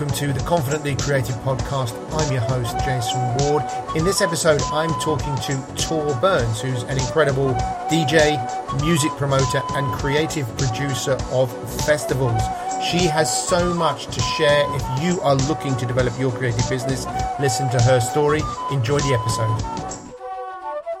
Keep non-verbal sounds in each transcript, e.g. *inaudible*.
welcome to the Confidently Creative podcast. I'm your host, Jason Ward. In this episode, I'm talking to Tor Byrnes, who's an incredible DJ, music promoter, and creative producer of festivals. She has so much to share. If you are looking to develop your creative business, listen to her story. Enjoy the episode.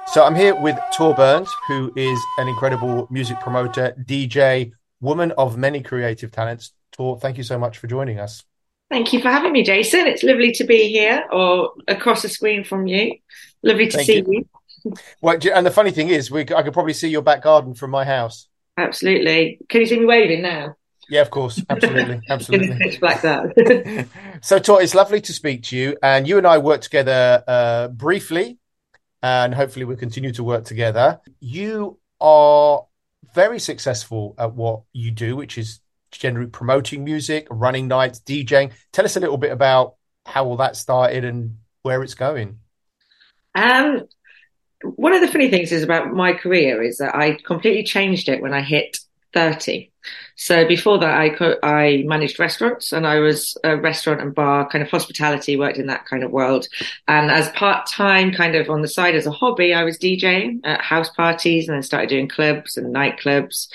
So I'm here with Tor Byrnes, who is an incredible music promoter, DJ, woman of many creative talents. Tor, thank you so much for joining us. Thank you for having me, Jason. It's lovely to be here or across the screen from you. Lovely to thank see you. you. Well, and the funny thing is, we, I could probably see your back garden from my house. Absolutely. Can you see me waving now? Yeah, of course. Absolutely. *laughs* Absolutely. pitch black that. *laughs* so, Tor, it's lovely to speak to you. And you and I worked together uh, briefly, and hopefully we'll continue to work together. You are very successful at what you do, which is generally promoting music, running nights, DJing. Tell us a little bit about how all that started and where it's going. Um, one of the funny things is about my career is that I completely changed it when I hit 30. So before that, I co- I managed restaurants and I was a restaurant and bar kind of hospitality, worked in that kind of world. And as part time, kind of on the side as a hobby, I was DJing at house parties and then started doing clubs and nightclubs.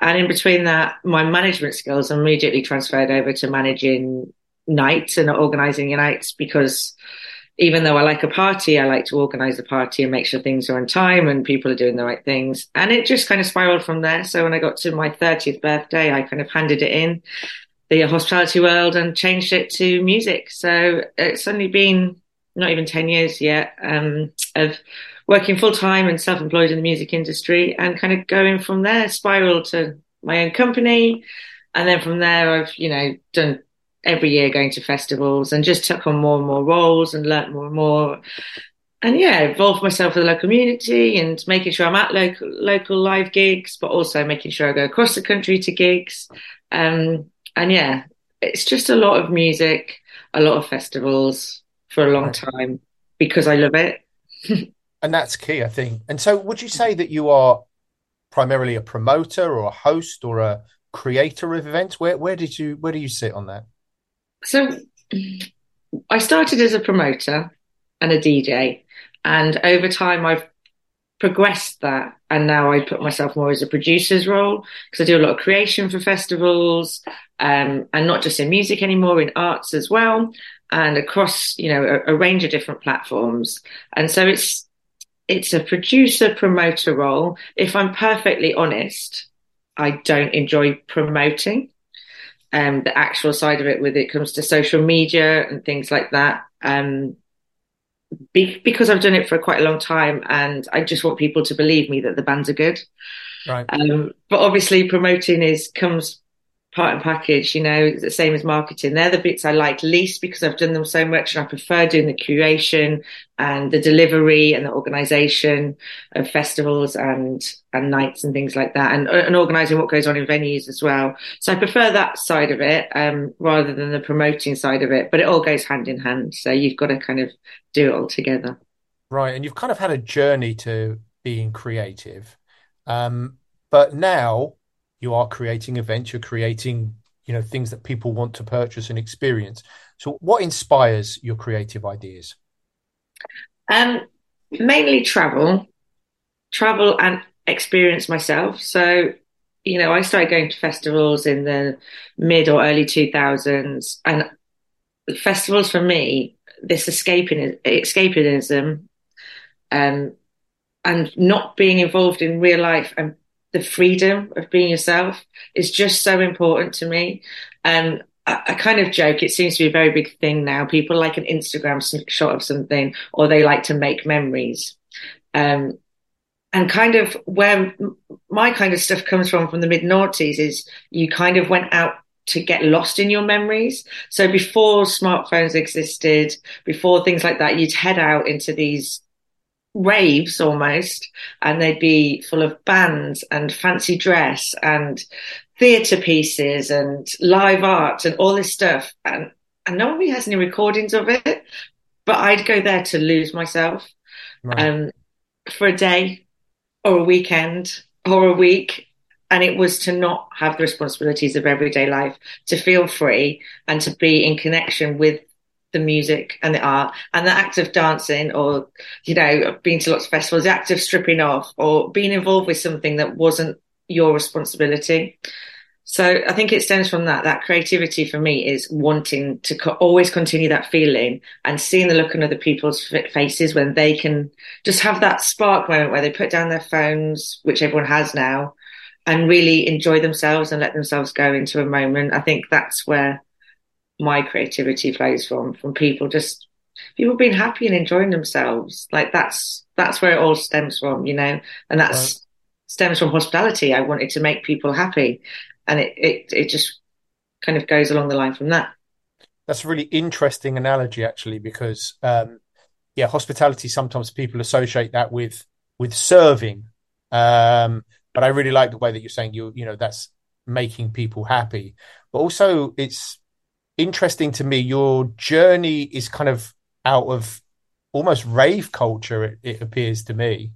And in between that, my management skills immediately transferred over to managing nights and organizing nights because even though I like a party, I like to organize a party and make sure things are on time and people are doing the right things. And it just kind of spiraled from there. So when I got to my 30th birthday, I kind of handed it in the hospitality world and changed it to music. So it's only been not even 10 years yet um, of working full time and self employed in the music industry and kind of going from there, spiral to my own company. And then from there, I've, you know, done every year going to festivals and just took on more and more roles and learnt more and more. And yeah, involved myself with the local community and making sure I'm at local local live gigs, but also making sure I go across the country to gigs. Um, and yeah, it's just a lot of music, a lot of festivals for a long time because I love it. *laughs* and that's key, I think. And so, would you say that you are primarily a promoter or a host or a creator of events? Where where did you where do you sit on that? So I started as a promoter and a DJ, and over time I've progressed that and now I put myself more as a producer's role because I do a lot of creation for festivals um, and not just in music anymore in arts as well and across you know a, a, range of different platforms. And so it's it's a producer promoter role. If I'm perfectly honest I don't enjoy promoting um, the actual side of it when it comes to social media and things like that. Um, be, because I've done it for quite a long time and I just want people to believe me that the bands are good. Right. Um, but obviously promoting is comes part and package, you know, the same as marketing. They're the bits I like least because I've done them so much and I prefer doing the curation and the delivery and the organization of festivals and, and nights and things like that and, and organizing what goes on in venues as well. So I prefer that side of it, um, rather than the promoting side of it, but it all goes hand in hand. So you've got to kind of do it all together. Right. And you've kind of had a journey to being creative. Um, but now you are creating events you're creating you know things that people want to purchase and experience. So what inspires your creative ideas? Um mainly travel travel and experience myself. So you know i started going to festivals in the mid or early 2000s and festivals for me this escaping escapism um and not being involved in real life and the freedom of being yourself is just so important to me. And I, I, kind of joke, it seems to be a very big thing now. People like an Instagram shot of something, or they like to make memories. Um, and kind of where my kind of stuff comes from from the mid noughties is you kind of went out to get lost in your memories. So before smartphones existed, before things like that, you'd head out into these raves almost, and they'd be full of bands and fancy dress and theatre pieces and live art and all this stuff. And, and nobody has any recordings of it, but I'd go there to lose myself right. um, for a day or a weekend or a week. and it was to not have the responsibilities of everyday life, to feel free and to be in connection with the music and the art and the act of dancing or, you know, being to lots of festivals, the act of stripping off or being involved with something that wasn't your responsibility. So I think it stems from that. That creativity for me is wanting to co- always continue that feeling and seeing the look on other people's faces when they can just have that spark moment where they put down their phones, which everyone has now, and really enjoy themselves and let themselves go into a moment. I think that's where my creativity flows from, from people just people being happy and enjoying themselves. Like that's that's where it all stems from, you know, and that's right. stems from hospitality. I wanted to make people happy and it, it, it just kind of goes along the line from that. That's a really interesting analogy, actually, because um, yeah, hospitality. Sometimes people associate that with with serving, um, but I really like the way that you're saying you you know that's making people happy. But also, it's interesting to me. Your journey is kind of out of almost rave culture. It, it appears to me.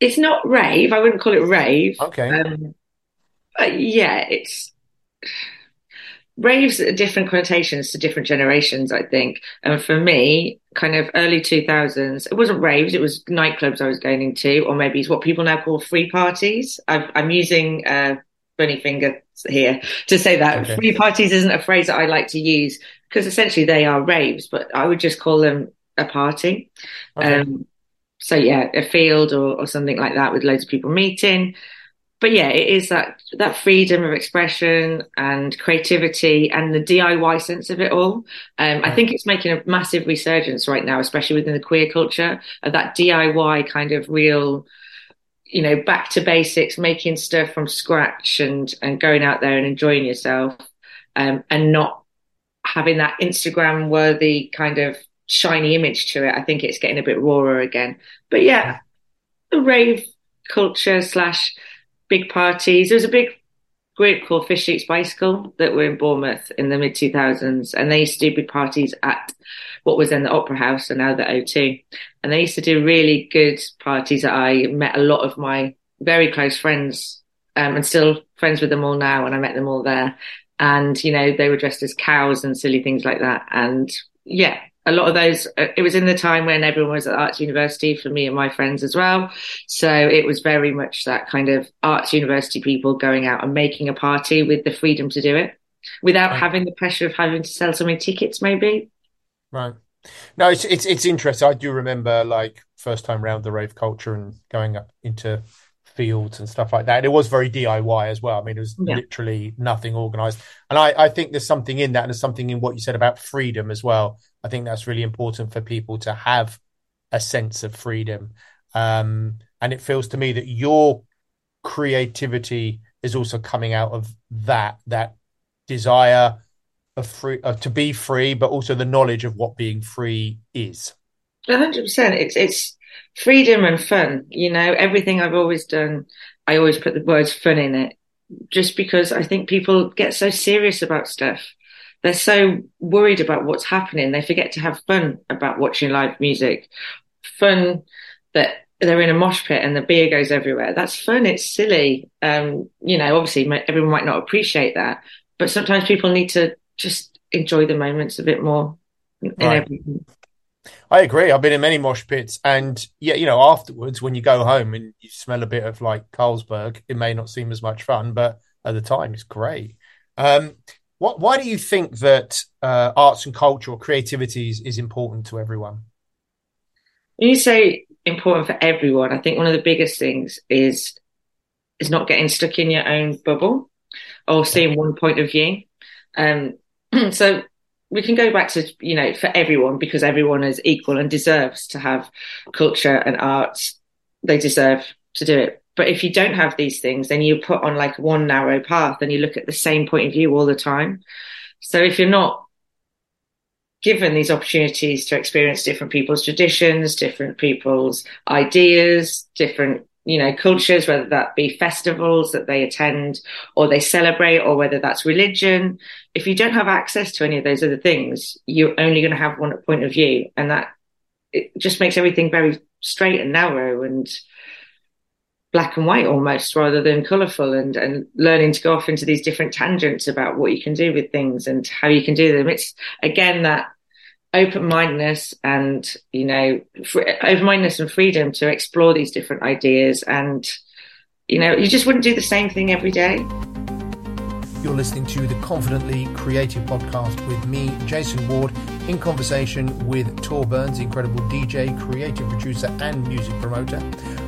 It's not rave. I wouldn't call it rave. Okay. Um, yeah, it's raves are different connotations to different generations, I think. And for me, kind of early 2000s, it wasn't raves, it was nightclubs I was going into, or maybe it's what people now call free parties. i am using uh, bunny finger here to say that okay. free parties isn't a phrase that I like to use because essentially they are raves, but I would just call them a party. Okay. Um, so yeah, a field or, or something like that with loads of people meeting but yeah, it is that that freedom of expression and creativity and the DIY sense of it all. Um, I think it's making a massive resurgence right now, especially within the queer culture of that DIY kind of real, you know, back to basics, making stuff from scratch and and going out there and enjoying yourself, um, and not having that Instagram worthy kind of shiny image to it. I think it's getting a bit rawer again. But yeah, the rave culture slash big parties. There was a big group called Fish Streets Bicycle that were in Bournemouth in the mid 2000s, and they used to do big parties at what was then the Opera House and now the O2. And they used to do really good parties I met a lot of my very close friends, um, and still friends with them all now, and I met them all there. And, you know, they were dressed as cows and silly things like that. And yeah, a lot of those, uh, it was in the time when everyone was at Arts University for me and my friends as well. So it was very much that kind of Arts University people going out and making a party with the freedom to do it without right. having the pressure of having to sell so many tickets, maybe. Right. No, it's, it's, it's interesting. I do remember like first time round the rave culture and going up into fields and stuff like that. And it was very DIY as well. I mean, it was yeah. literally nothing organized. And I, I think there's something in that and there's something in what you said about freedom as well. I think that's really important for people to have a sense of freedom. Um, and it feels to me that your creativity is also coming out of that, that desire of free, uh, to be free, but also the knowledge of what being free is. hundred percent. It's, it's, freedom and fun. You know, everything I've always done, I always put the words fun in it just because I think people get so serious about stuff. They're so worried about what's happening. They forget to have fun about watching live music. Fun that they're in a mosh pit and the beer goes everywhere. That's fun. It's silly. Um, you know, obviously everyone might not appreciate that, but sometimes people need to just enjoy the moments a bit more. Right. I agree. I've been in many mosh pits, and yeah, you know, afterwards when you go home and you smell a bit of like Carlsberg, it may not seem as much fun, but at the time, it's great. Um, what? Why do you think that uh, arts and culture or creativity is, is important to everyone? When you say important for everyone, I think one of the biggest things is is not getting stuck in your own bubble or seeing one point of view. Um, *clears throat* so we can go back to you know for everyone because everyone is equal and deserves to have culture and art. They deserve to do it. But if you don't have these things then you put on like one narrow path and you look at the same point of view all the time. So if you're not given these opportunities to experience different people's traditions different people's ideas different you know, cultures, whether that be festivals that they attend or they celebrate, or whether that's religion. If you don't have access to any of those other things, you're only going to have one point of view. And that it just makes everything very straight and narrow and black and white almost rather than colorful and, and learning to go off into these different tangents about what you can do with things and how you can do them. It's again that open mindedness and, you know, open mindedness and freedom to explore these different ideas. And, you know, you just wouldn't do the same thing every day. You're listening to the Confidently Creative podcast with me, Jason Ward, in conversation with Tor Byrnes, incredible DJ, creative producer, and music promoter.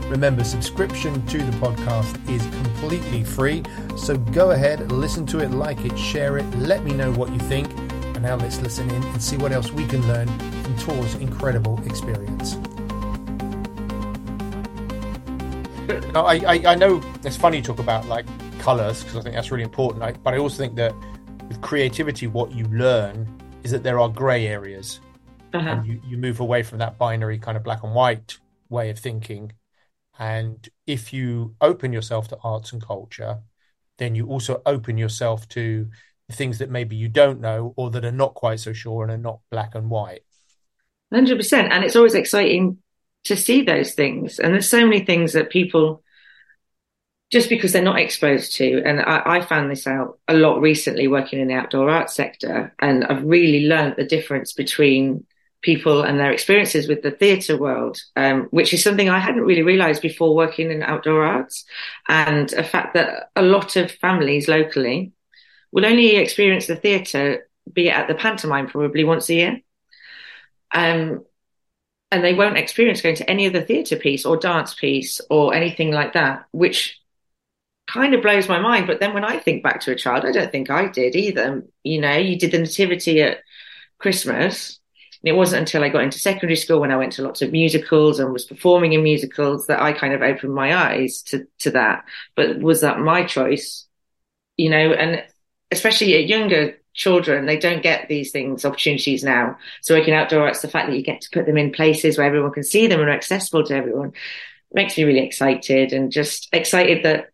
Remember, subscription to the podcast is completely free, so go ahead, listen to it, like it, share it, let me know what you think. And now let's listen in and see what else we can learn from Tor's incredible experience. I, I, I know it's funny to talk about like colors because I think that's really important. I, but I also think that with creativity, what you learn is that there are grey areas, uh-huh. and you, you move away from that binary kind of black and white way of thinking and if you open yourself to arts and culture, then you also open yourself to things that maybe you don't know or that are not quite so sure and are not black and white. 100%. And it's always exciting to see those things. And there's so many things that people, just because they're not exposed to, and I, I found this out a lot recently working in the outdoor arts sector, and I've really learned the difference between people and their experiences with the theatre world, um, which is something I hadn't really realised before working in outdoor arts, and a fact that a lot of families locally will only experience the theatre, be it at the pantomime, probably once a year. Um, and they won't experience going to any other theatre piece or dance piece or anything like that, which kind of blows my mind. But then when I think back to a child, I don't think I did either. You know, you did the nativity at Christmas it wasn't until I got into secondary school when I went to lots of musicals and was performing in musicals that I kind of opened my eyes to, to that. But was that my choice? You know, and especially at younger children, they don't get these things, opportunities now. So working outdoor it's the fact that you get to put them in places where everyone can see them and are accessible to everyone makes me really excited and just excited that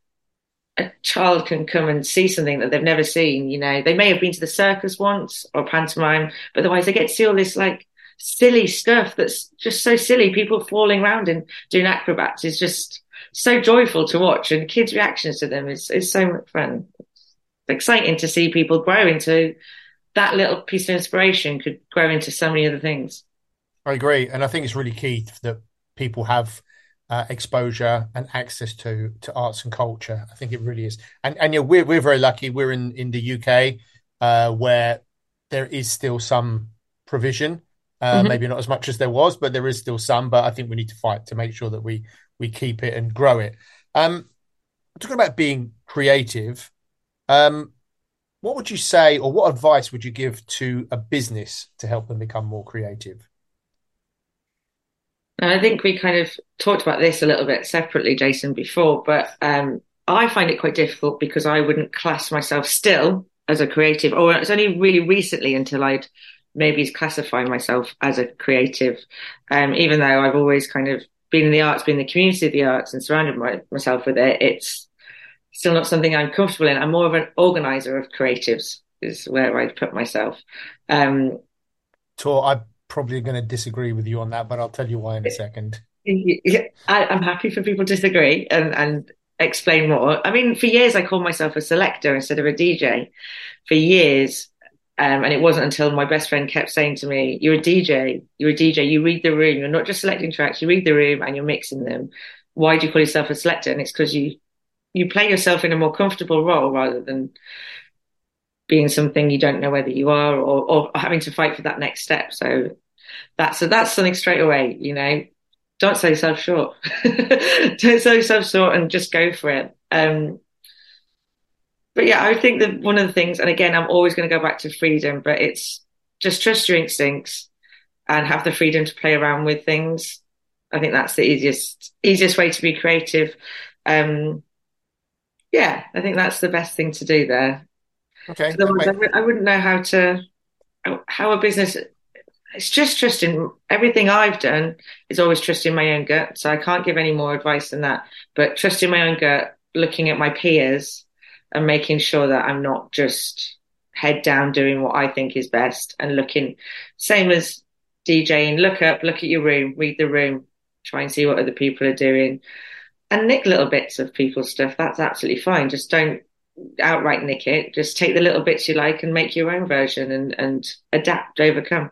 a child can come and see something that they've never seen. You know, they may have been to the circus once or pantomime, but otherwise they get to see all this like silly stuff that's just so silly. People falling around and doing acrobats is just so joyful to watch, and kids' reactions to them is is so much fun. Exciting to see people grow into that little piece of inspiration could grow into so many other things. I agree, and I think it's really key that people have uh, exposure and access to to arts and culture. I think it really is, and and yeah, we're we're very lucky. We're in in the UK uh, where there is still some provision. Uh, mm-hmm. Maybe not as much as there was, but there is still some. But I think we need to fight to make sure that we we keep it and grow it. Um, talking about being creative, um, what would you say, or what advice would you give to a business to help them become more creative? I think we kind of talked about this a little bit separately, Jason, before, but um, I find it quite difficult because I wouldn't class myself still as a creative, or it's only really recently until I'd maybe classify myself as a creative, um, even though I've always kind of been in the arts, been in the community of the arts and surrounded my, myself with it. It's still not something I'm comfortable in. I'm more of an organizer of creatives is where I'd put myself. Um, Tor, I'm probably going to disagree with you on that, but I'll tell you why in a second. I, am happy for people to disagree and, and explain more. I mean, for years I called myself a selector instead of a DJ. For years, um, and it wasn't until my best friend kept saying to me, "You're a DJ. You're a DJ. You read the room. You're not just selecting tracks. You read the room and you're mixing them. Why do you call yourself a selector?" And it's because you you play yourself in a more comfortable role rather than being something you don't know whether you are or, or having to fight for that next step. So that's so that's something straight away, you know. Don't sell yourself short. *laughs* don't sell yourself short and just go for it. Um, but yeah, I think that one of the things, and again, I'm always going to go back to freedom, but it's just trust your instincts and have the freedom to play around with things. I think that's the easiest easiest way to be creative. Um, yeah, I think that's the best thing to do there. Okay. Otherwise, I, I wouldn't know how to how a business. It's just trusting everything I've done is always trusting my own gut. So I can't give any more advice than that. But trusting my own gut, looking at my peers, and making sure that I'm not just head down doing what I think is best, and looking same as DJing. Look up, look at your room, read the room, try and see what other people are doing, and nick little bits of people's stuff. That's absolutely fine. Just don't outright nick it. Just take the little bits you like and make your own version and, and adapt, overcome.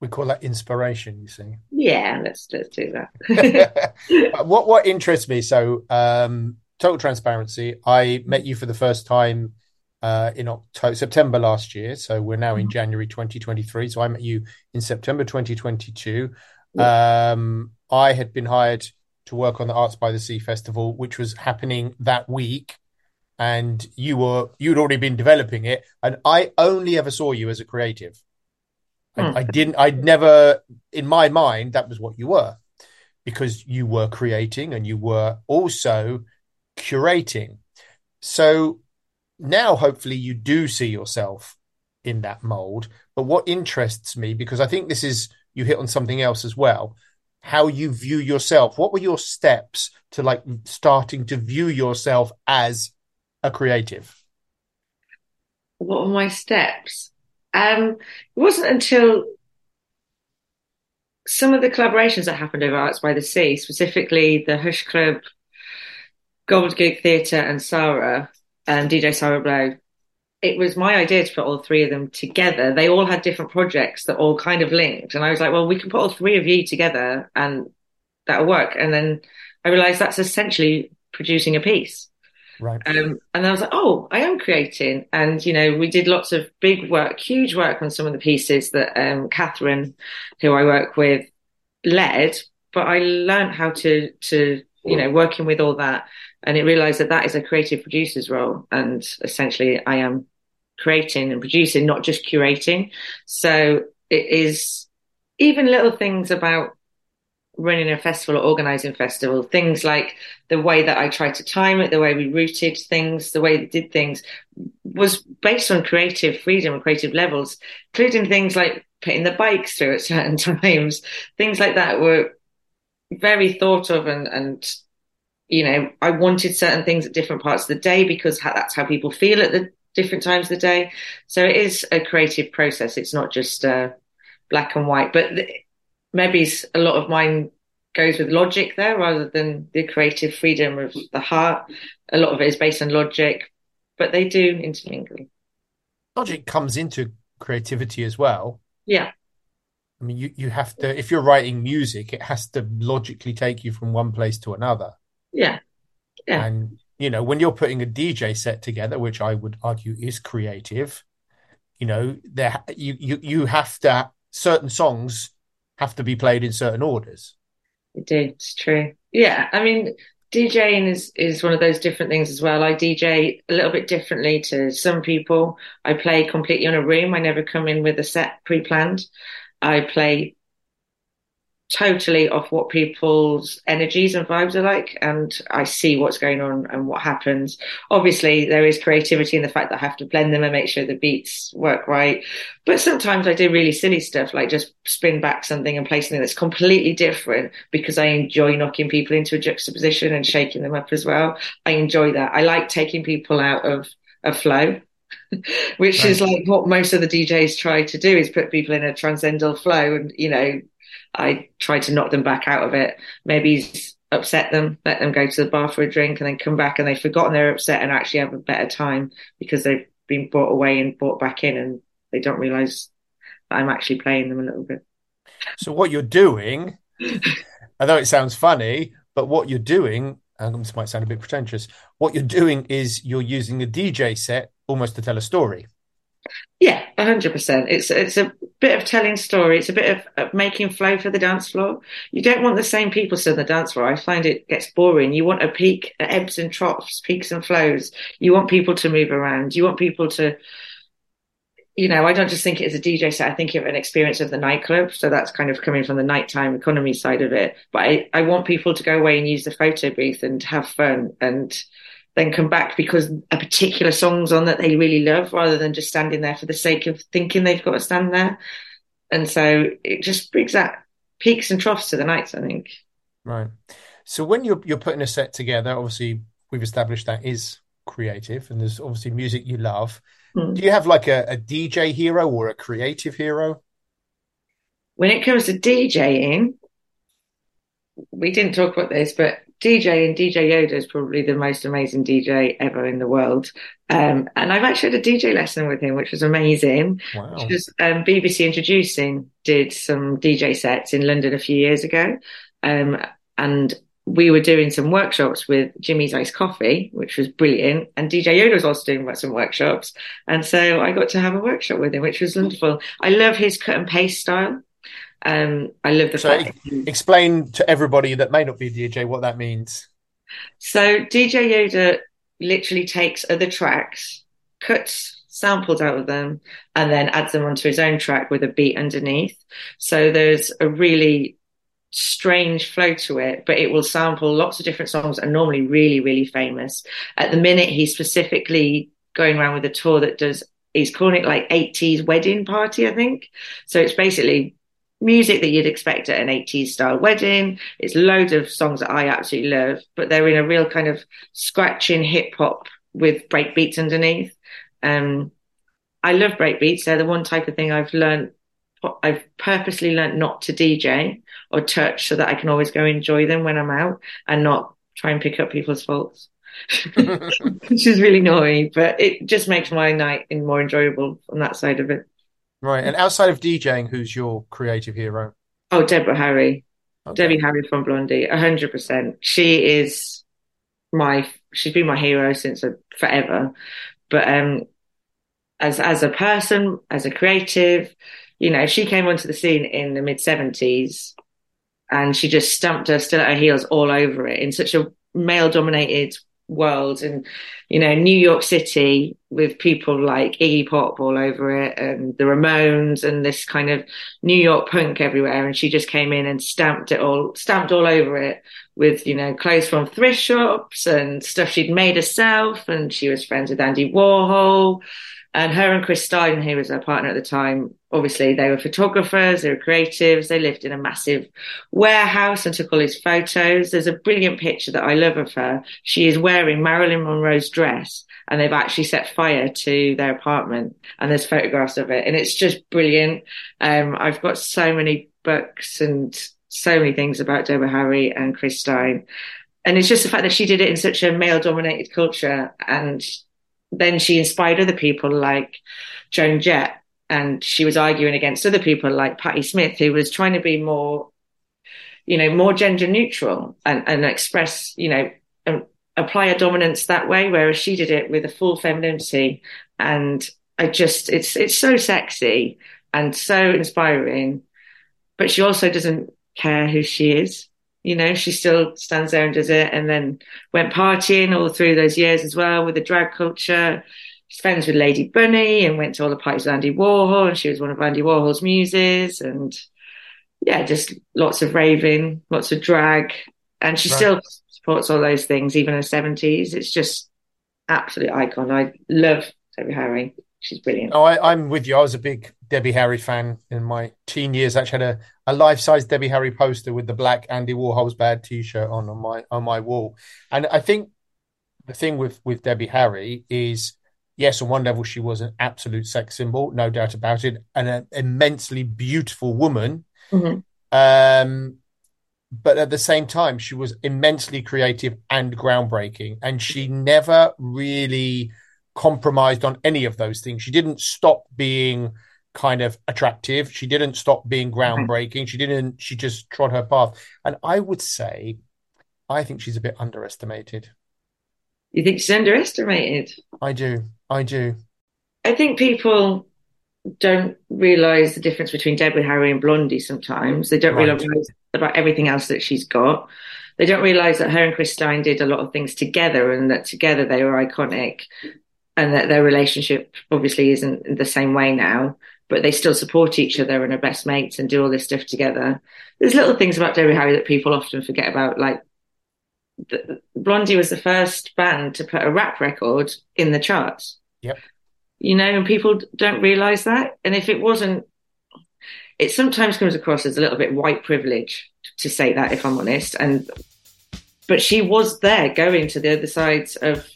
We call that inspiration, you see. Yeah, let's let's do that. *laughs* *laughs* what what interests me, so um total transparency, I met you for the first time uh, in October, September last year. So we're now in mm-hmm. January 2023. So I met you in September 2022. Yeah. Um, I had been hired to work on the Arts by the Sea festival, which was happening that week. And you were you'd already been developing it, and I only ever saw you as a creative. I, hmm. I didn't. I'd never, in my mind, that was what you were, because you were creating and you were also curating. So now, hopefully, you do see yourself in that mold. But what interests me, because I think this is you hit on something else as well, how you view yourself. What were your steps to like starting to view yourself as a creative? What were my steps? Um, it wasn't until some of the collaborations that happened over Arts by the Sea, specifically the Hush Club, Gobbledygook Theatre, and Sarah, and DJ Sarah Blow, it was my idea to put all three of them together. They all had different projects that all kind of linked. And I was like, well, we can put all three of you together and that'll work. And then I realized that's essentially producing a piece. Right. Um, and I was like, oh, I am creating. And, you know, we did lots of big work, huge work on some of the pieces that um, Catherine, who I work with, led. But I learned how to, to, you know, working with all that and it realized that that is a creative producer's role. And essentially I am creating and producing, not just curating. So it is even little things about running a festival or organizing festival, things like the way that I tried to time it, the way we routed things, the way we did things was based on creative freedom and creative levels, including things like putting the bikes through at *laughs* certain times. Things like that were very thought of and, and you know, I wanted certain things at different parts of the day because that's how people feel at the different times of the day. So it is a creative process. It's not just uh, black and white, but maybe a lot of mine goes with logic there rather than the creative freedom of the heart. A lot of it is based on logic, but they do intermingle. Logic comes into creativity as well. Yeah. I mean, you, you have to, if you're writing music, it has to logically take you from one place to another. Yeah. Yeah. And, you know, when you're putting a DJ set together, which I would argue is creative, you know, there you, you, you have to, certain songs have to be played in certain orders. It do. It's true. Yeah. I mean, DJing is, is one of those different things as well. I DJ a little bit differently to some people. I play completely on a room. I never come in with a set pre-planned. I play totally off what people's energies and vibes are like and I see what's going on and what happens. Obviously there is creativity in the fact that I have to blend them and make sure the beats work right. But sometimes I do really silly stuff like just spin back something and play something that's completely different because I enjoy knocking people into a juxtaposition and shaking them up as well. I enjoy that. I like taking people out of a flow. *laughs* which right. is like what most of the DJs try to do is put people in a transcendental flow and you know I try to knock them back out of it. Maybe upset them, let them go to the bar for a drink and then come back and they've forgotten they're upset and actually have a better time because they've been brought away and brought back in and they don't realize that I'm actually playing them a little bit. So what you're doing, *laughs* I know it sounds funny, but what you're doing, and this might sound a bit pretentious, what you're doing is you're using a DJ set almost to tell a story. Yeah, hundred percent. It's it's a bit of telling story. It's a bit of, of, making flow for the dance floor. You don't want the same people still on the dance floor. I find it gets boring. You want a peak, ebbs and troughs, peaks and flows. You want people to move around. You want people to, you know, I don't just think it as a DJ set. I think of an experience of the nightclub. So that's kind of coming from the nighttime economy side of it. But I, I want people to go away and use the photo booth and have fun and then come back because a particular song's on that they really love rather than just standing there for the sake of thinking they've got to stand there. And so it just brings that peaks and troughs to the nights, I think. Right. So when you're you're putting a set together, obviously we've established that is creative and there's obviously music you love. Mm. Do you have like a, a DJ hero or a creative hero? When it comes to DJing, we didn't talk about this, but DJ and DJ Yoda is probably the most amazing DJ ever in the world. Um, and I've actually had a DJ lesson with him, which was amazing. Wow. Just, um, BBC Introducing did some DJ sets in London a few years ago. Um, and we were doing some workshops with Jimmy's Iced Coffee, which was brilliant. And DJ Yoda was also doing some workshops. And so I got to have a workshop with him, which was wonderful. I love his cut and paste style. Um, I love the So fact. that- explain to everybody that may not be a DJ what that means. So DJ Yoda literally takes other tracks, cuts samples out of them, and then adds them onto his own track with a beat underneath. So there's a really strange flow to it, but it will sample lots of different songs and normally really, really famous. At the minute, he's specifically going around with a tour that does, he's calling it like 80s wedding party, I think. So it's basically music that you'd expect at an 80s style wedding. It's loads of songs that I absolutely love, but they're in a real kind of scratching hip hop with break beats underneath. Um, I love break beats. They're the one type of thing I've learned. I've purposely learned not to DJ or touch so that I can always go enjoy them when I'm out and not try and pick up people's faults, *laughs* *laughs* which is really annoying, but it just makes my night more enjoyable on that side of it. Right. And outside of DJing, who's your creative hero? Oh, Deborah Harry. Okay. Debbie Harry from Blondie, a hundred percent. She is my, she's been my hero since uh, forever. But um, as as a person, as a creative, you know, she came onto the scene in the mid seventies, and she just stamped her still at her heels all over it in such a male dominated world. And you know New York City with people like Iggy Pop all over it and the Ramones and this kind of New York punk everywhere. And she just came in and stamped it all stamped all over it with you know clothes from thrift shops and stuff she'd made herself. And she was friends with Andy Warhol and her and Chris Stein who was her partner at the time obviously they were photographers they were creatives they lived in a massive warehouse and took all his photos. There's a brilliant picture that I love of her. She is wearing Marilyn Monroe's dress and they've actually set fire to their apartment and there's photographs of it and it's just brilliant. Um, I've got so many books and so many things about Deborah Harry and Chris Stein. And it's just the fact that she did it in such a male dominated culture and then she inspired other people like Joan Jett and she was arguing against other people like Patti Smith, who was trying to be more, you know, more gender neutral and, and express, you know, and apply a dominance that way, whereas she did it with a full femininity. And I just, it's, it's so sexy and so inspiring, but she also doesn't care who she is. You know, she still stands there and does it and then went partying all through those years as well with the drag culture she's friends with Lady Bunny and went to all the parties with Andy Warhol, and she was one of Andy Warhol's muses, and yeah, just lots of raving, lots of drag, and she Right. still supports all those things, even in her seventies. It's just absolute icon. I love Debbie Harry. She's brilliant. Oh, I, I'm with you. I was a big Debbie Harry fan in my teen years. I actually had a, a life-size Debbie Harry poster with the black Andy Warhol's bad T-shirt on on my on my wall. And I think the thing with with Debbie Harry is, yes, on one level she was an absolute sex symbol, no doubt about it, and an immensely beautiful woman. Mhm. Um, but at the same time, she was immensely creative and groundbreaking, and she never really compromised on any of those things. She didn't stop being kind of attractive. She didn't stop being mm-hmm. groundbreaking. She didn't, she just trod her path. And I would say, I think she's a bit underestimated. You think she's underestimated? I do. I do. I think people don't realize the difference between Deborah Harry and Blondie sometimes. They don't Right. realize about everything else that she's got. They don't realize that her and Chris Stein did a lot of things together and that together they were iconic and that their relationship obviously isn't the same way now, but they still support each other and are best mates and do all this stuff together. There's little things about Deborah Harry that people often forget about, like the, Blondie was the first band to put a rap record in the charts Yep. you know, and people don't realize that. And if it wasn't, it sometimes comes across as a little bit white privilege to say that, if I'm honest. And but she was there, going to the other sides of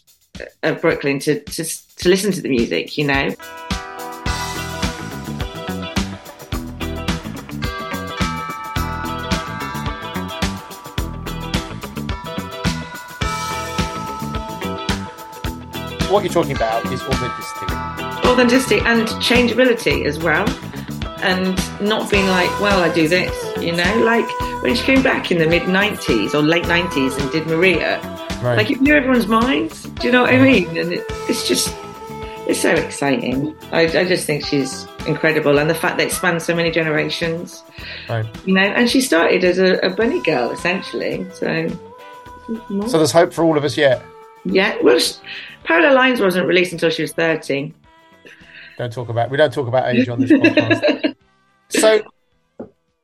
of Brooklyn to to to listen to the music, you know. What you're talking about is authenticity. Authenticity and changeability as well. And not being like, well, I do this, you know, like when she came back in the mid 90s or late 90s and did Maria, right. like it blew everyone's minds. Do you know what I mean? And it, it's just, it's so exciting. I, I, just think she's incredible. And the fact that it spans so many generations, right. you know, and she started as a, a bunny girl essentially. So, so there's hope for all of us yet. Yeah. Well, Parallel Lines wasn't released until she was 30. Don't talk about we don't talk about age on this podcast. *laughs* so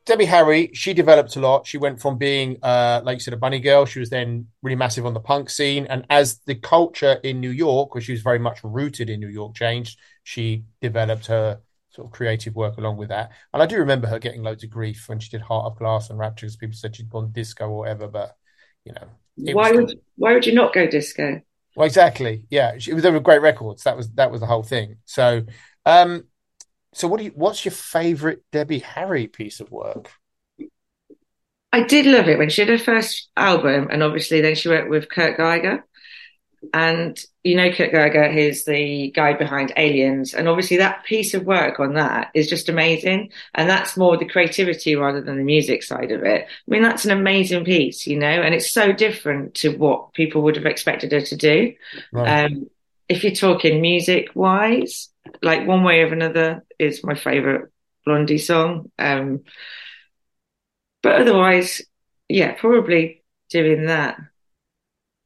Debbie Harry, she developed a lot. She went from being, uh, like you said, a bunny girl. She was then really massive on the punk scene. And as the culture in New York, where she was very much rooted in New York, changed, she developed her sort of creative work along with that. And I do remember her getting loads of grief when she did Heart of Glass and Rapture because people said she'd gone disco or whatever. But, you know. Why would, why would you not go disco? Well, exactly. Yeah, was. They were great records. That was that was the whole thing. So, um, so what do you? What's your favourite Debbie Harry piece of work? I did love it when she did her first album, and obviously then she worked with Kurt Geiger. And you know, Kurt Geiger is the guy behind Aliens, and obviously that piece of work on that is just amazing. And that's more the creativity rather than the music side of it. I mean, that's an amazing piece, you know, and it's so different to what people would have expected her to do. Right. Um, if you're talking music wise, like One Way or Another is my favorite Blondie song. Um, but otherwise, yeah, probably doing that.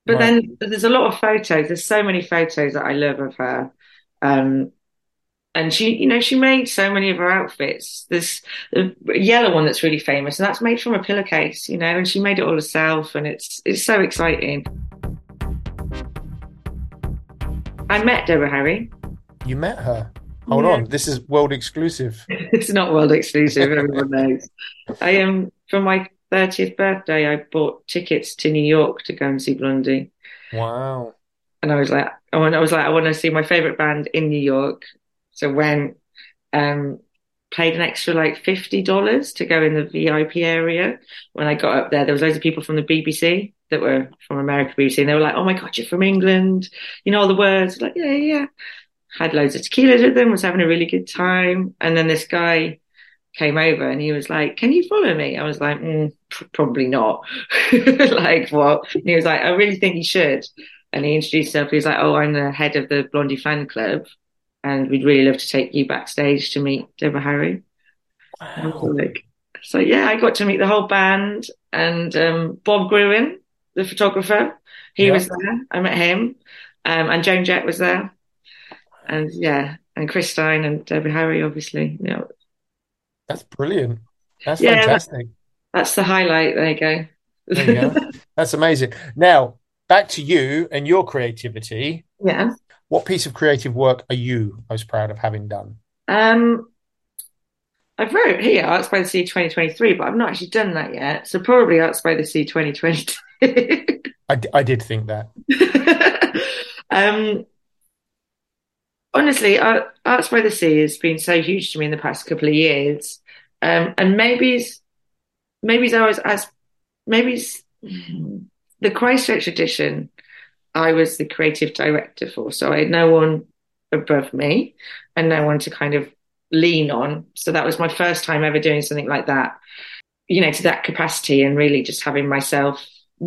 But right. then there's a lot of photos. There's so many photos that I love of her. Um, and she, you know, she made so many of her outfits. There's a yellow one that's really famous, and that's made from a pillowcase, you know, and she made it all herself, and it's it's so exciting. I met Deborah Harry. You met her? Hold yeah. on, this is world exclusive. *laughs* it's not world exclusive. Everyone knows. I am um, for my 30th birthday, I bought tickets to New York to go and see Blondie. Wow. And I was like, I was like, I want to see my favorite band in New York. So went, um, paid an extra like $50 to go in the VIP area. When I got up there, there was loads of people from the BBC that were from America BBC and they were like, Oh my God, you're from England. You know all the words. Like, yeah, yeah. Had loads of tequila with them, was having a really good time. And then this guy came over and he was like, Can you follow me? I was like, mm, Probably not. *laughs* like, what? And he was like, I really think you should. And he introduced himself. He was like, Oh, I'm the head of the Blondie fan club. And we'd really love to take you backstage to meet Deborah Harry. Wow. Like, so, yeah, I got to meet the whole band and um, Bob Gruen, the photographer. He yeah. was there. I met him. Um, and Joan Jett was there. And yeah, and Chris Stein and Debbie Harry, obviously. You know, that's brilliant. That's yeah, fantastic. that's the highlight. There you go. there you go. *laughs* That's amazing. Now, back to you and your creativity. Yeah. What piece of creative work are you most proud of having done? Um, I've wrote here Arts by the Sea 2023, but I've not actually done that yet. So probably Arts by the Sea 2022. I, I did think that. *laughs* um, honestly, Arts by the Sea has been so huge to me in the past couple of years, um, and maybe maybe I was as maybe the Christchurch edition. I was the creative director for, so I had no one above me and no one to kind of lean on. So that was my first time ever doing something like that, you know, to that capacity and really just having myself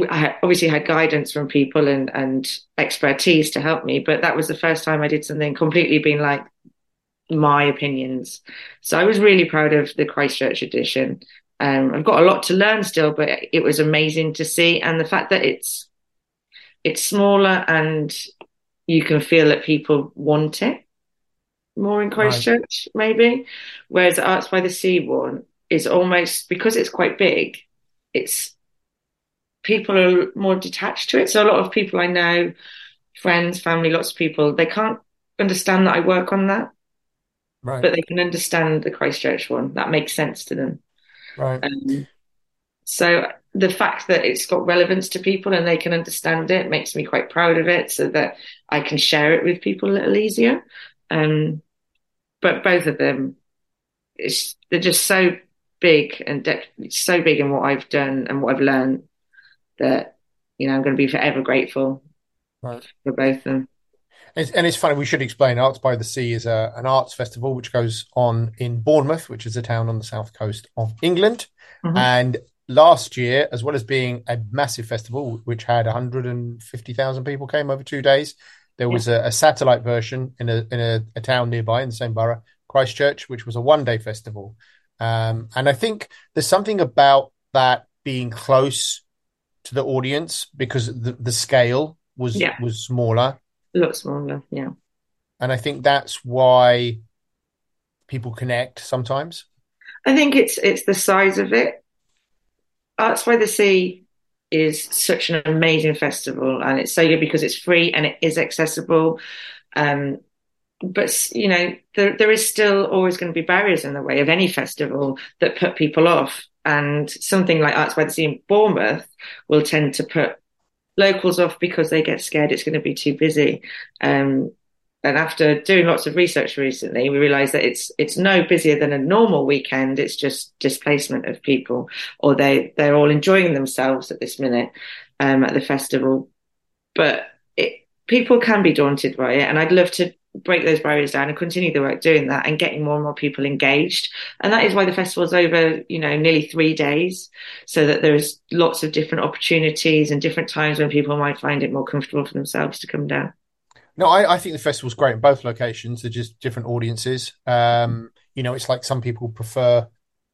I obviously had guidance from people and, and expertise to help me, but that was the first time I did something completely being like my opinions. So I was really proud of the Christchurch edition. Um, I've got a lot to learn still, but it was amazing to see. And the fact that it's, it's smaller and you can feel that people want it more in Christchurch, right. maybe. Whereas Arts by the Sea one is almost, because it's quite big, it's people are more detached to it. So a lot of people I know, friends, family, lots of people, they can't understand that I work on that. Right. But they can understand the Christchurch one. That makes sense to them. Right. Um, so the fact that it's got relevance to people and they can understand it makes me quite proud of it so that I can share it with people a little easier. Um, but both of them, they're just so big and so big in what I've done and what I've learned that you know I'm going to be forever grateful right. for both of them. And it's funny, we should explain Arts by the Sea is a, an arts festival which goes on in Bournemouth, which is a town on the south coast of England. Mm-hmm. And last year, as well as being a massive festival, which had 150,000 people came over two days, there was yeah. a, a, satellite version in a in a, a, town nearby in the same borough, Christchurch, which was a one day festival. Um, and I think there's something about that being close to the audience because the, the scale was yeah. was smaller. A lot smaller, yeah. And I think that's why people connect sometimes. I think it's it's the size of it. Arts by the Sea is such an amazing festival, and it's so good because it's free and it is accessible. Um, but you know, there there is still always going to be barriers in the way of any festival that put people off. And something like Arts by the Sea in Bournemouth will tend to put locals off because they get scared it's going to be too busy. Um, and after doing lots of research recently, we realised that it's it's no busier than a normal weekend. It's just displacement of people, or they they're all enjoying themselves at this minute um, at the festival. But it, people can be daunted by it, and I'd love to break those barriers down and continue the work doing that and getting more and more people engaged. And that is why the festival's over, you know, nearly three days, so that there's lots of different opportunities and different times when people might find it more comfortable for themselves to come down. No, I, I think the festival's great in both locations. They're just different audiences. Um, you know, it's like some people prefer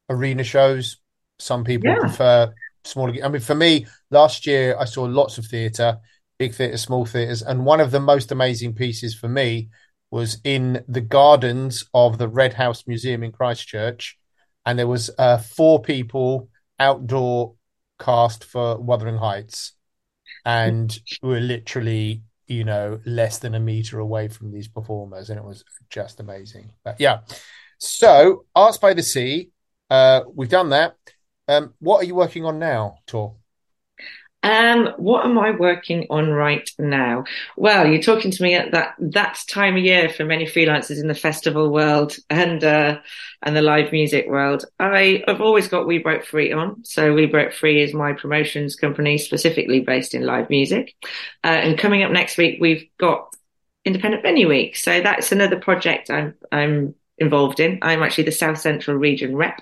arena shows, some people yeah. prefer smaller. I mean, for me, last year I saw lots of theatre, big theatre, small theatres, and one of the most amazing pieces for me was in the gardens of the Red House Museum in Christchurch, and there was uh, four people outdoor cast for Wuthering Heights, and we were literally you know, less than a meter away from these performers, and it was just amazing. But yeah, so Arts by the Sea, uh, we've done that. Um, what are you working on now, Tor? Um, what am I working on right now? Well, you're talking to me at that that time of year for many freelancers in the festival world and uh, and the live music world. I have always got We Broke Free on. So We Broke Free is my promotions company specifically based in live music. Uh, and coming up next week, we've got Independent Venue Week. So that's another project I'm I'm involved in. I'm actually the South Central region rep.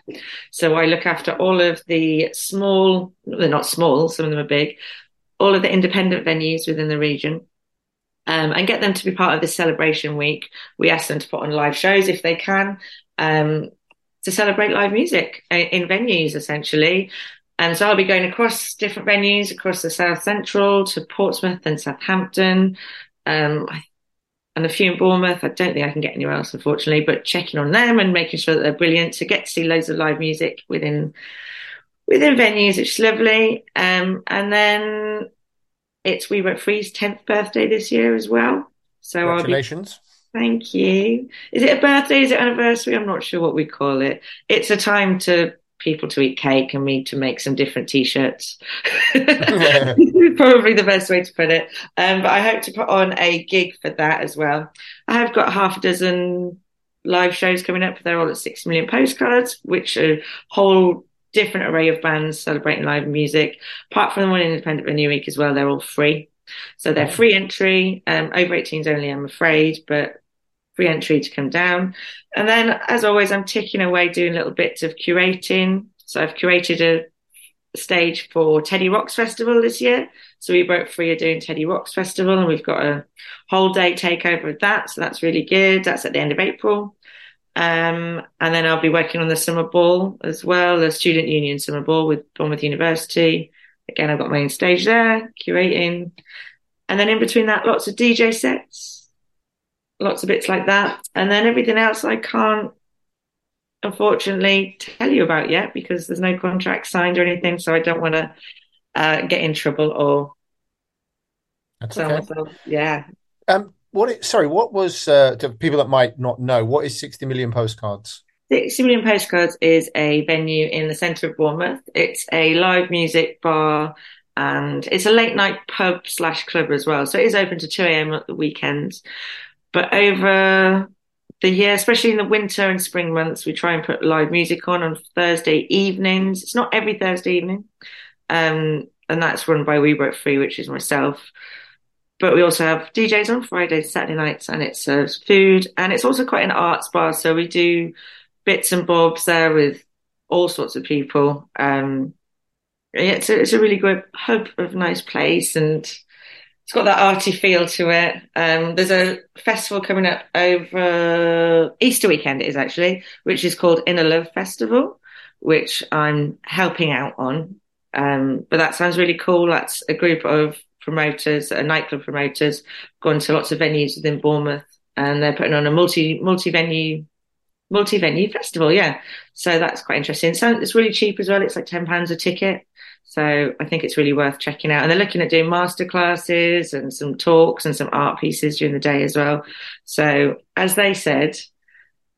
So I look after all of the small, they're not small, some of them are big, all of the independent venues within the region. Um, and get them to be part of this celebration week. We ask them to put on live shows if they can, um, to celebrate live music in venues essentially. And so I'll be going across different venues across the South Central to Portsmouth and Southampton. Um, I and a few in Bournemouth. I don't think I can get anywhere else, unfortunately, but checking on them and making sure that they're brilliant to get to see loads of live music within within venues, which is lovely. Um, and then it's We Free's 10th birthday this year as well. So Congratulations. Be, thank you. Is it a birthday? Is it anniversary? I'm not sure what we call it. It's a time to people to eat cake and me to make some different t-shirts. *laughs* *laughs* Probably the best way to put it. Um, but I hope to put on a gig for that as well. I have got half a dozen live shows coming up. They're all at six million postcards, which are a whole different array of bands celebrating live music. Apart from the one Independent Venue Week as well, they're all free. So they're free entry, um, over 18s only, I'm afraid, but free entry to come down. And then, as always, I'm ticking away doing little bits of curating. So I've curated a stage for Teddy Rocks Festival this year. So we broke free are doing Teddy Rocks Festival and we've got a whole day takeover of that. So that's really good. That's at the end of April. Um, and then I'll be working on the summer ball as well, the student union summer ball with Bournemouth University. Again, I've got my own stage there, curating. And then in between that, lots of DJ sets lots of bits like that. And then everything else I can't unfortunately tell you about yet because there's no contract signed or anything. So I don't want to uh, get in trouble or That's okay. myself. Yeah. Um, what? It, sorry, what was uh, to people that might not know? What is 60 million postcards? 60 million postcards is a venue in the centre of Bournemouth. It's a live music bar and it's a late night pub slash club as well. So it is open to 2 a.m. at the weekends. But over the year, especially in the winter and spring months, we try and put live music on on Thursday evenings. It's not every Thursday evening. Um, and that's run by We Broke Free, which is myself. but we also have DJs on Fridays, Saturday nights, and it serves food. And it's also quite an arts bar. So we do bits and bobs there with all sorts of people. Um, it's a, it's a really good hub of nice place and it's got that arty feel to it. Um, there's a festival coming up over Easter weekend, it is actually, which is called Inner Love Festival, which I'm helping out on. Um, but that sounds really cool. That's a group of promoters, uh, nightclub promoters, gone to lots of venues within Bournemouth, and they're putting on a multi multi venue multi venue festival. Yeah, so that's quite interesting. So it's really cheap as well. It's like ten pounds a ticket. So I think it's really worth checking out. And they're looking at doing master classes and some talks and some art pieces during the day as well. So as they said,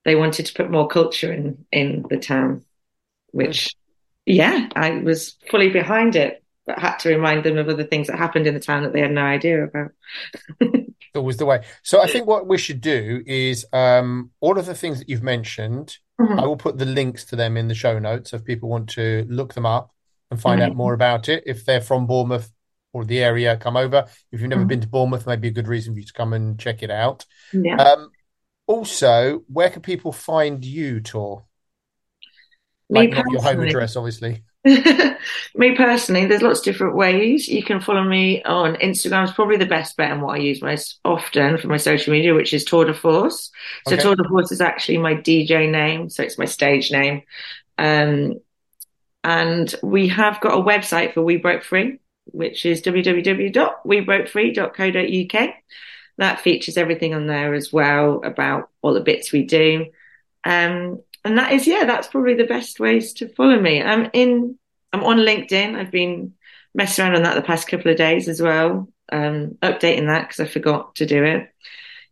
they wanted to put more culture in in the town, which yeah, I was fully behind it but had to remind them of other things that happened in the town that they had no idea about. *laughs* Always the way. So I think what we should do is um, all of the things that you've mentioned. Mm-hmm. I will put the links to them in the show notes if people want to look them up and find mm-hmm. out more about it. If they're from Bournemouth or the area, come over. If you've never mm-hmm. been to Bournemouth, maybe a good reason for you to come and check it out. Yeah. Um, also, where can people find you, Tor? Like not your home address, obviously. *laughs* me personally, there's lots of different ways. You can follow me on Instagram. It's probably the best bet and what I use most often for my social media, which is Tour de Force. So okay. Tour de Force is actually my DJ name, so it's my stage name. Um, and we have got a website for We Broke Free, which is www.webrokefree.co.uk. That features everything on there as well about all the bits we do. Um, and that is yeah that's probably the best ways to follow me i'm in i'm on linkedin i've been messing around on that the past couple of days as well um, updating that because i forgot to do it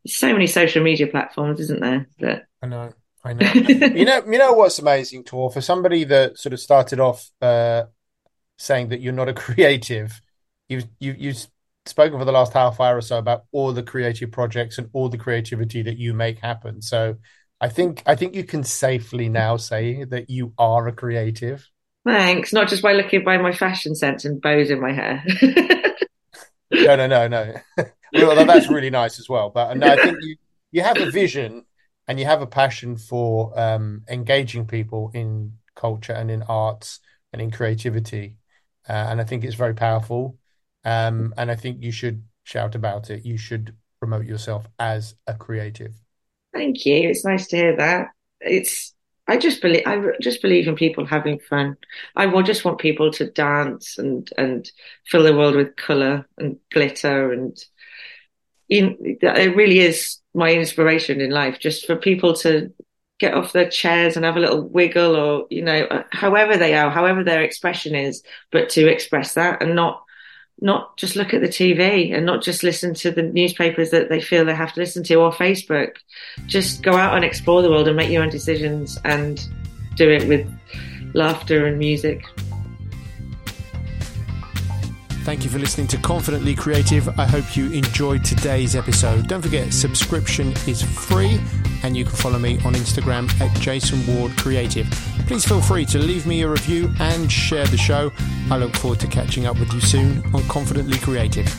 There's so many social media platforms isn't there i know i know you know you know what's amazing Tor for somebody that sort of started off uh, saying that you're not a *laughs* creative you've you you spoken for the last half hour or so about all the creative projects and all the creativity that you make happen so I think I think you can safely now say that you are a creative. Thanks. Not just by looking by my fashion sense and bows in my hair. *laughs* no, no, no, no. *laughs* well, that's really nice as well. But no, I think you you have a vision and you have a passion for um, engaging people in culture and in arts and in creativity, uh, and I think it's very powerful. Um, and I think you should shout about it. You should promote yourself as a creative. Thank you. It's nice to hear that. It's I just believe I just believe in people having fun. I will just want people to dance and and fill the world with color and glitter and you, it really is my inspiration in life. Just for people to get off their chairs and have a little wiggle, or you know, uh, however they are, however their expression is, but to express that and not not just look at the TV and not just listen to the newspapers that they feel they have to listen to or Facebook. Just go out and explore the world and make your own decisions and do it with laughter and music. Thank you for listening to Confidently Creative. I hope you enjoyed today's episode. Don't forget, subscription is free, and you can follow me on Instagram at Jason Ward Creative. Please feel free to leave me a review and share the show. I look forward to catching up with you soon on Confidently Creative.